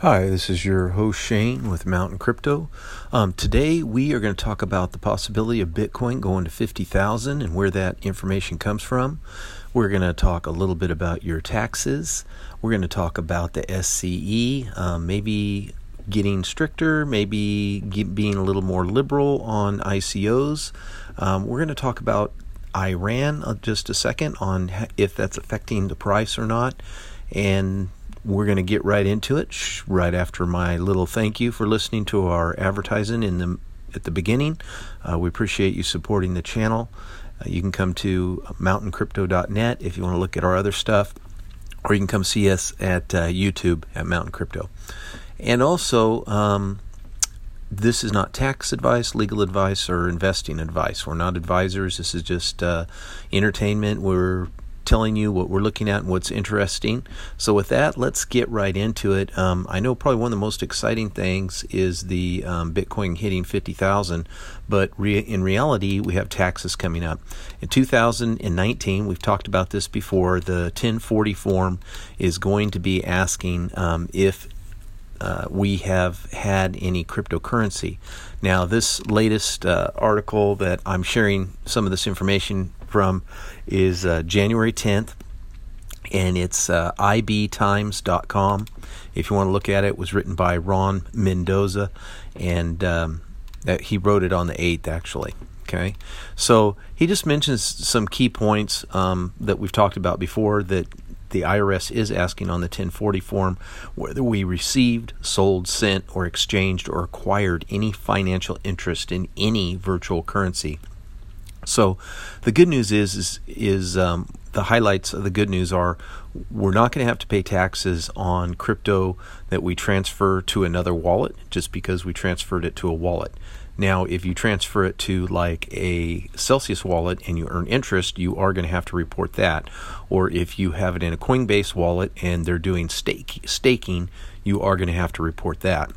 Hi, this is your host Shane with Mountain Crypto. Um, today we are going to talk about the possibility of Bitcoin going to 50,000 and where that information comes from. We're going to talk a little bit about your taxes. We're going to talk about the SCE, um, maybe getting stricter, maybe get, being a little more liberal on ICOs. Um, we're going to talk about Iran uh, just a second on if that's affecting the price or not. And we're going to get right into it right after my little thank you for listening to our advertising in the at the beginning. Uh, we appreciate you supporting the channel. Uh, you can come to mountaincrypto.net if you want to look at our other stuff, or you can come see us at uh, YouTube at Mountain Crypto. And also, um, this is not tax advice, legal advice, or investing advice. We're not advisors. This is just uh, entertainment. We're telling you what we're looking at and what's interesting. So, with that, let's get right into it. Um, I know probably one of the most exciting things is the um, Bitcoin hitting 50,000, but re- in reality, we have taxes coming up. In 2019, we've talked about this before, the 1040 form is going to be asking um, if uh, we have had any cryptocurrency. Now, this latest uh, article that I'm sharing some of this information from is uh, January 10th, and it's uh, ibtimes.com. If you want to look at it, it was written by Ron Mendoza, and um, he wrote it on the 8th, actually. Okay, so he just mentions some key points um, that we've talked about before that the IRS is asking on the 1040 form whether we received, sold, sent, or exchanged or acquired any financial interest in any virtual currency. So, the good news is is, is um, the highlights of the good news are we're not going to have to pay taxes on crypto that we transfer to another wallet just because we transferred it to a wallet. Now, if you transfer it to like a Celsius wallet and you earn interest, you are going to have to report that. Or if you have it in a Coinbase wallet and they're doing stake, staking, you are going to have to report that.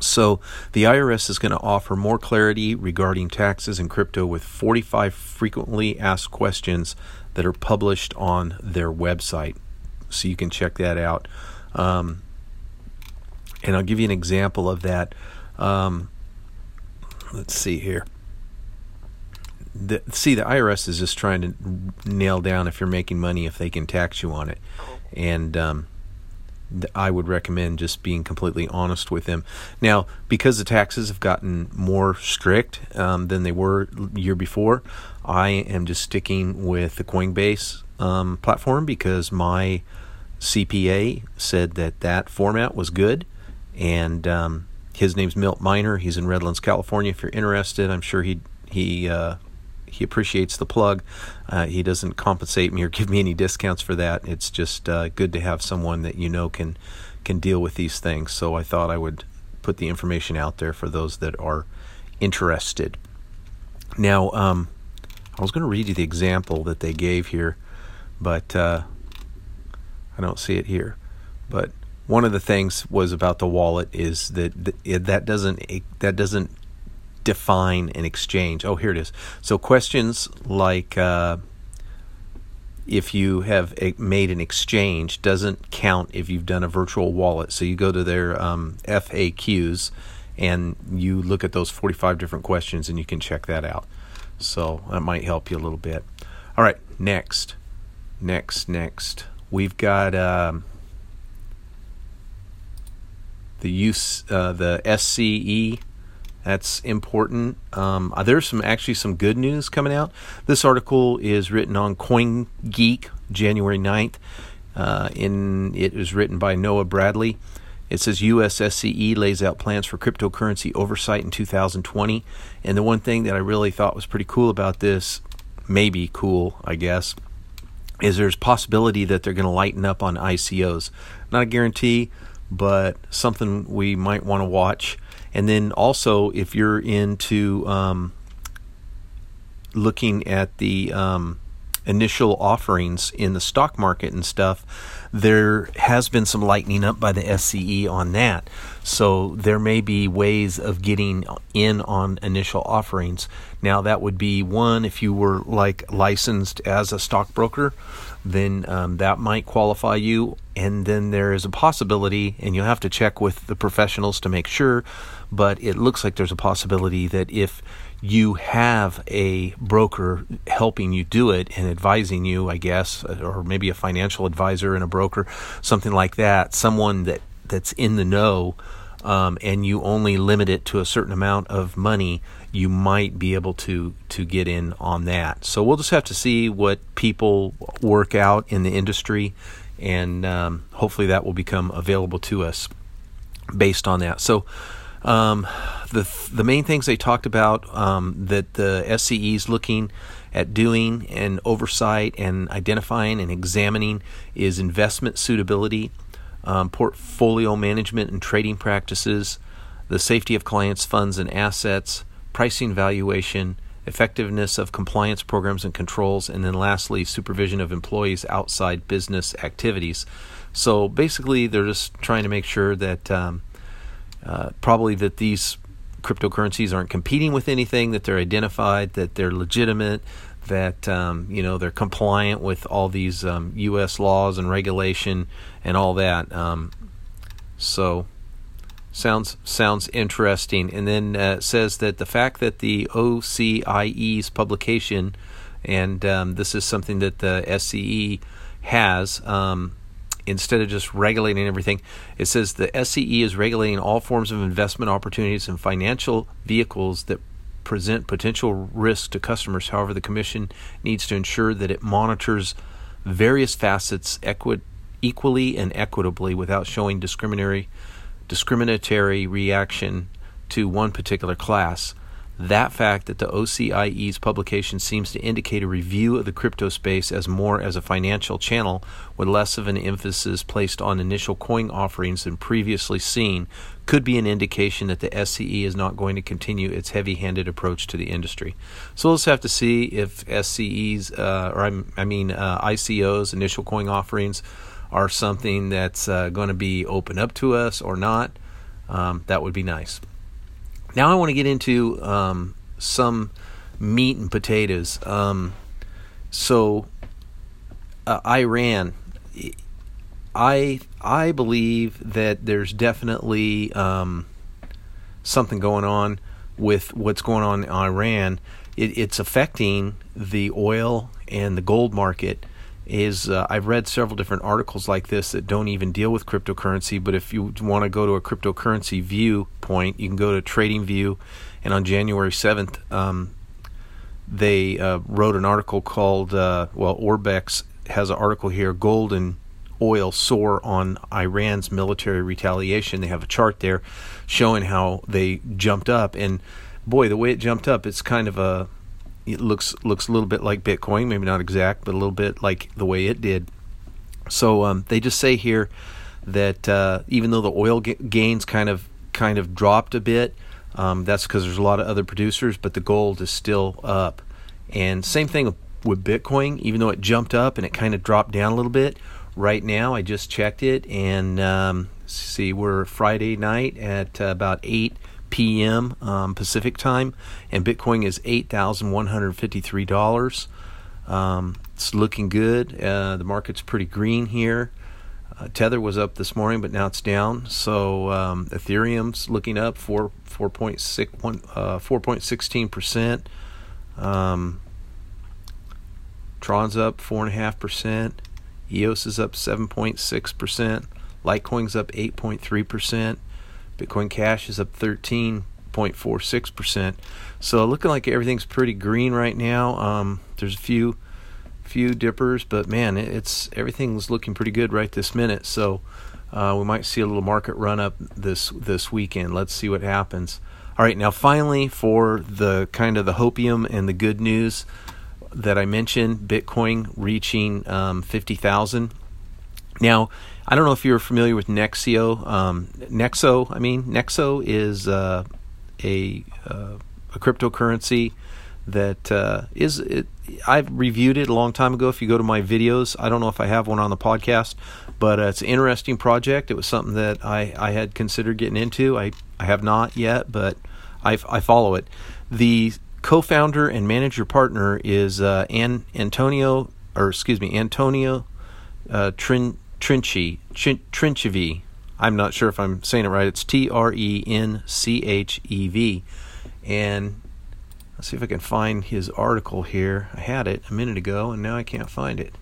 So, the IRS is going to offer more clarity regarding taxes and crypto with 45 frequently asked questions that are published on their website. So, you can check that out. Um, and I'll give you an example of that. Um, let's see here. The, see, the IRS is just trying to nail down if you're making money, if they can tax you on it. And um, I would recommend just being completely honest with them. Now, because the taxes have gotten more strict um, than they were year before, I am just sticking with the Coinbase um, platform because my CPA said that that format was good, and um, his name's Milt Miner. He's in Redlands, California. If you're interested, I'm sure he he uh, he appreciates the plug. Uh, he doesn't compensate me or give me any discounts for that. It's just uh, good to have someone that you know can can deal with these things. So I thought I would put the information out there for those that are interested. Now, um, I was going to read you the example that they gave here, but uh, I don't see it here. But one of the things was about the wallet is that that doesn't that doesn't define an exchange. Oh, here it is. So questions like uh, if you have made an exchange doesn't count if you've done a virtual wallet. So you go to their um, FAQs and you look at those 45 different questions and you can check that out. So that might help you a little bit. All right, next, next, next. We've got um, the use uh, the SCE that's important. Um, uh, there's some actually some good news coming out. This article is written on CoinGeek, January 9th. Uh, in it is written by Noah Bradley. It says USSCE lays out plans for cryptocurrency oversight in 2020. And the one thing that I really thought was pretty cool about this, maybe cool, I guess, is there's possibility that they're going to lighten up on ICOs. Not a guarantee, but something we might want to watch. And then also, if you're into um, looking at the um, initial offerings in the stock market and stuff, there has been some lightening up by the SCE on that. So there may be ways of getting in on initial offerings. Now, that would be one if you were like licensed as a stockbroker, then um, that might qualify you. And then there is a possibility, and you'll have to check with the professionals to make sure, but it looks like there's a possibility that if you have a broker helping you do it and advising you, I guess, or maybe a financial advisor and a broker, something like that, someone that, that's in the know, um, and you only limit it to a certain amount of money, you might be able to to get in on that. So we'll just have to see what people work out in the industry, and um, hopefully that will become available to us based on that. So um, the the main things they talked about um, that the SCE is looking at doing and oversight and identifying and examining is investment suitability, um, portfolio management and trading practices, the safety of clients' funds and assets, pricing valuation, effectiveness of compliance programs and controls, and then lastly, supervision of employees' outside business activities. So basically, they're just trying to make sure that um, uh, probably that these cryptocurrencies aren't competing with anything, that they're identified, that they're legitimate, that um, you know they're compliant with all these um, U.S. laws and regulation and all that. Um, so sounds sounds interesting. And then uh, says that the fact that the OCIE's publication, and um, this is something that the SCE has. Instead of just regulating everything, it says the SCE is regulating all forms of investment opportunities and financial vehicles that present potential risk to customers. However, the Commission needs to ensure that it monitors various facets equi- equally and equitably without showing discriminatory discriminatory reaction to one particular class. That fact that the OCIE's publication seems to indicate a review of the crypto space as more as a financial channel with less of an emphasis placed on initial coin offerings than previously seen could be an indication that the SCE is not going to continue its heavy-handed approach to the industry. So just have to see if SCE's uh, or i mean uh, ICOs, initial coin offerings, are something that's uh, going to be open up to us or not. Um, that would be nice. Now I want to get into um, some meat and potatoes. Um, so uh, Iran, I I believe that there's definitely um, something going on with what's going on in Iran. It, it's affecting the oil and the gold market is uh, I've read several different articles like this that don't even deal with cryptocurrency. But if you want to go to a cryptocurrency viewpoint, you can go to TradingView, and on January seventh, um, they uh, wrote an article called uh, well, Orbex has an article here: Gold and oil soar on Iran's military retaliation. They have a chart there showing how they jumped up, and boy, the way it jumped up, it's kind of a it looks looks a little bit like Bitcoin, maybe not exact, but a little bit like the way it did. So um, they just say here that uh, even though the oil gains kind of kind of dropped a bit, um, that's because there's a lot of other producers, but the gold is still up. And same thing with Bitcoin, even though it jumped up and it kind of dropped down a little bit. Right now, I just checked it, and um, see, we're Friday night at uh, about eight p.m. Um, Pacific time, and Bitcoin is eight thousand one hundred fifty-three dollars. Um, it's looking good. Uh, the market's pretty green here. Uh, Tether was up this morning, but now it's down. So um, Ethereum's looking up four four point six one uh, four point sixteen percent. Um, Tron's up four and a half percent. EOS is up seven point six percent. Litecoin's up eight point three percent. Bitcoin Cash is up 13.46%. So looking like everything's pretty green right now. Um, there's a few few dippers, but man, it's everything's looking pretty good right this minute. So uh, we might see a little market run up this this weekend. Let's see what happens. All right, now finally for the kind of the hopium and the good news that I mentioned, Bitcoin reaching um, fifty thousand. Now I don't know if you're familiar with Nexio. Um, Nexo, I mean, Nexo is uh, a uh, a cryptocurrency that uh, is it, I've reviewed it a long time ago. If you go to my videos, I don't know if I have one on the podcast, but uh, it's an interesting project. It was something that I, I had considered getting into. I, I have not yet, but I, I follow it. The co-founder and manager partner is uh, An, Antonio, or excuse me, Antonio uh, Trin, Trinchi, Trinchev. I'm not sure if I'm saying it right. It's T R E N C H E V, and Let's see if I can find his article here. I had it a minute ago and now I can't find it.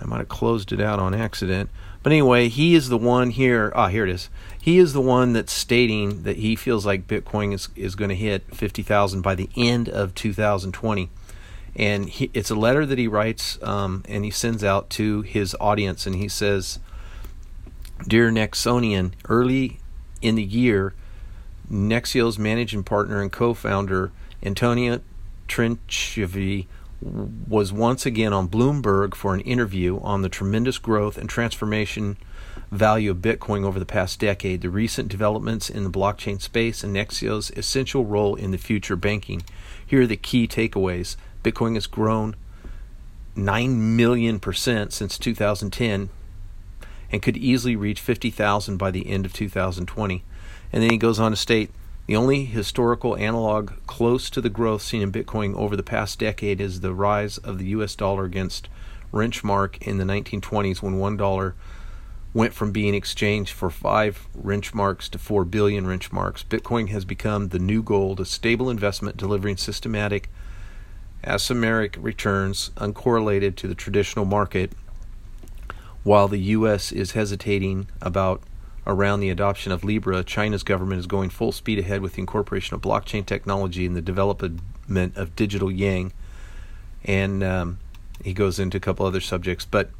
I might have closed it out on accident. But anyway, he is the one here. Ah, here it is. He is the one that's stating that he feels like Bitcoin is, is going to hit 50,000 by the end of 2020. And he, it's a letter that he writes um, and he sends out to his audience. And he says, Dear Nexonian, early in the year, Nexio's managing partner and co founder Antonia Trinchevi was once again on Bloomberg for an interview on the tremendous growth and transformation value of Bitcoin over the past decade, the recent developments in the blockchain space, and Nexio's essential role in the future banking. Here are the key takeaways Bitcoin has grown 9 million percent since 2010 and could easily reach 50,000 by the end of 2020. And then he goes on to state the only historical analog close to the growth seen in Bitcoin over the past decade is the rise of the US dollar against Reichsmark in the 1920s when $1 went from being exchanged for 5 Reichsmarks to 4 billion Reichsmarks. Bitcoin has become the new gold, a stable investment delivering systematic asymmetric returns uncorrelated to the traditional market while the US is hesitating about around the adoption of Libra, China's government is going full speed ahead with the incorporation of blockchain technology and the development of digital yuan. And um, he goes into a couple other subjects. But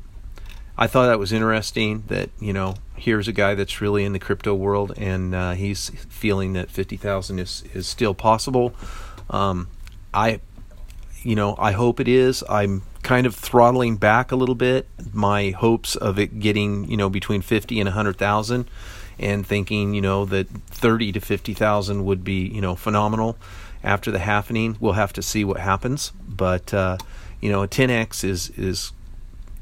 I thought that was interesting that, you know, here's a guy that's really in the crypto world and uh, he's feeling that 50,000 is, is still possible. Um, I, you know, I hope it is. I'm kind of throttling back a little bit my hopes of it getting you know between 50 and 100,000 and thinking you know that 30 to 50,000 would be you know phenomenal after the happening. We'll have to see what happens. But uh, you know a 10x is is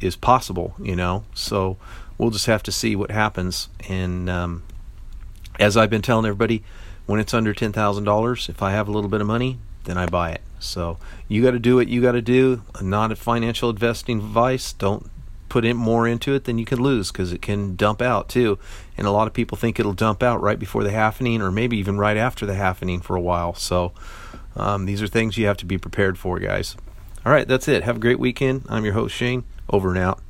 is possible you know. So we'll just have to see what happens. And um, as I've been telling everybody when it's under $10,000 if I have a little bit of money then I buy it so you got to do what you got to do. Not a financial investing advice. Don't put in more into it than you can lose because it can dump out too. And a lot of people think it'll dump out right before the halvening or maybe even right after the halvening for a while. So um, these are things you have to be prepared for, guys. All right, that's it. Have a great weekend. I'm your host, Shane. Over and out.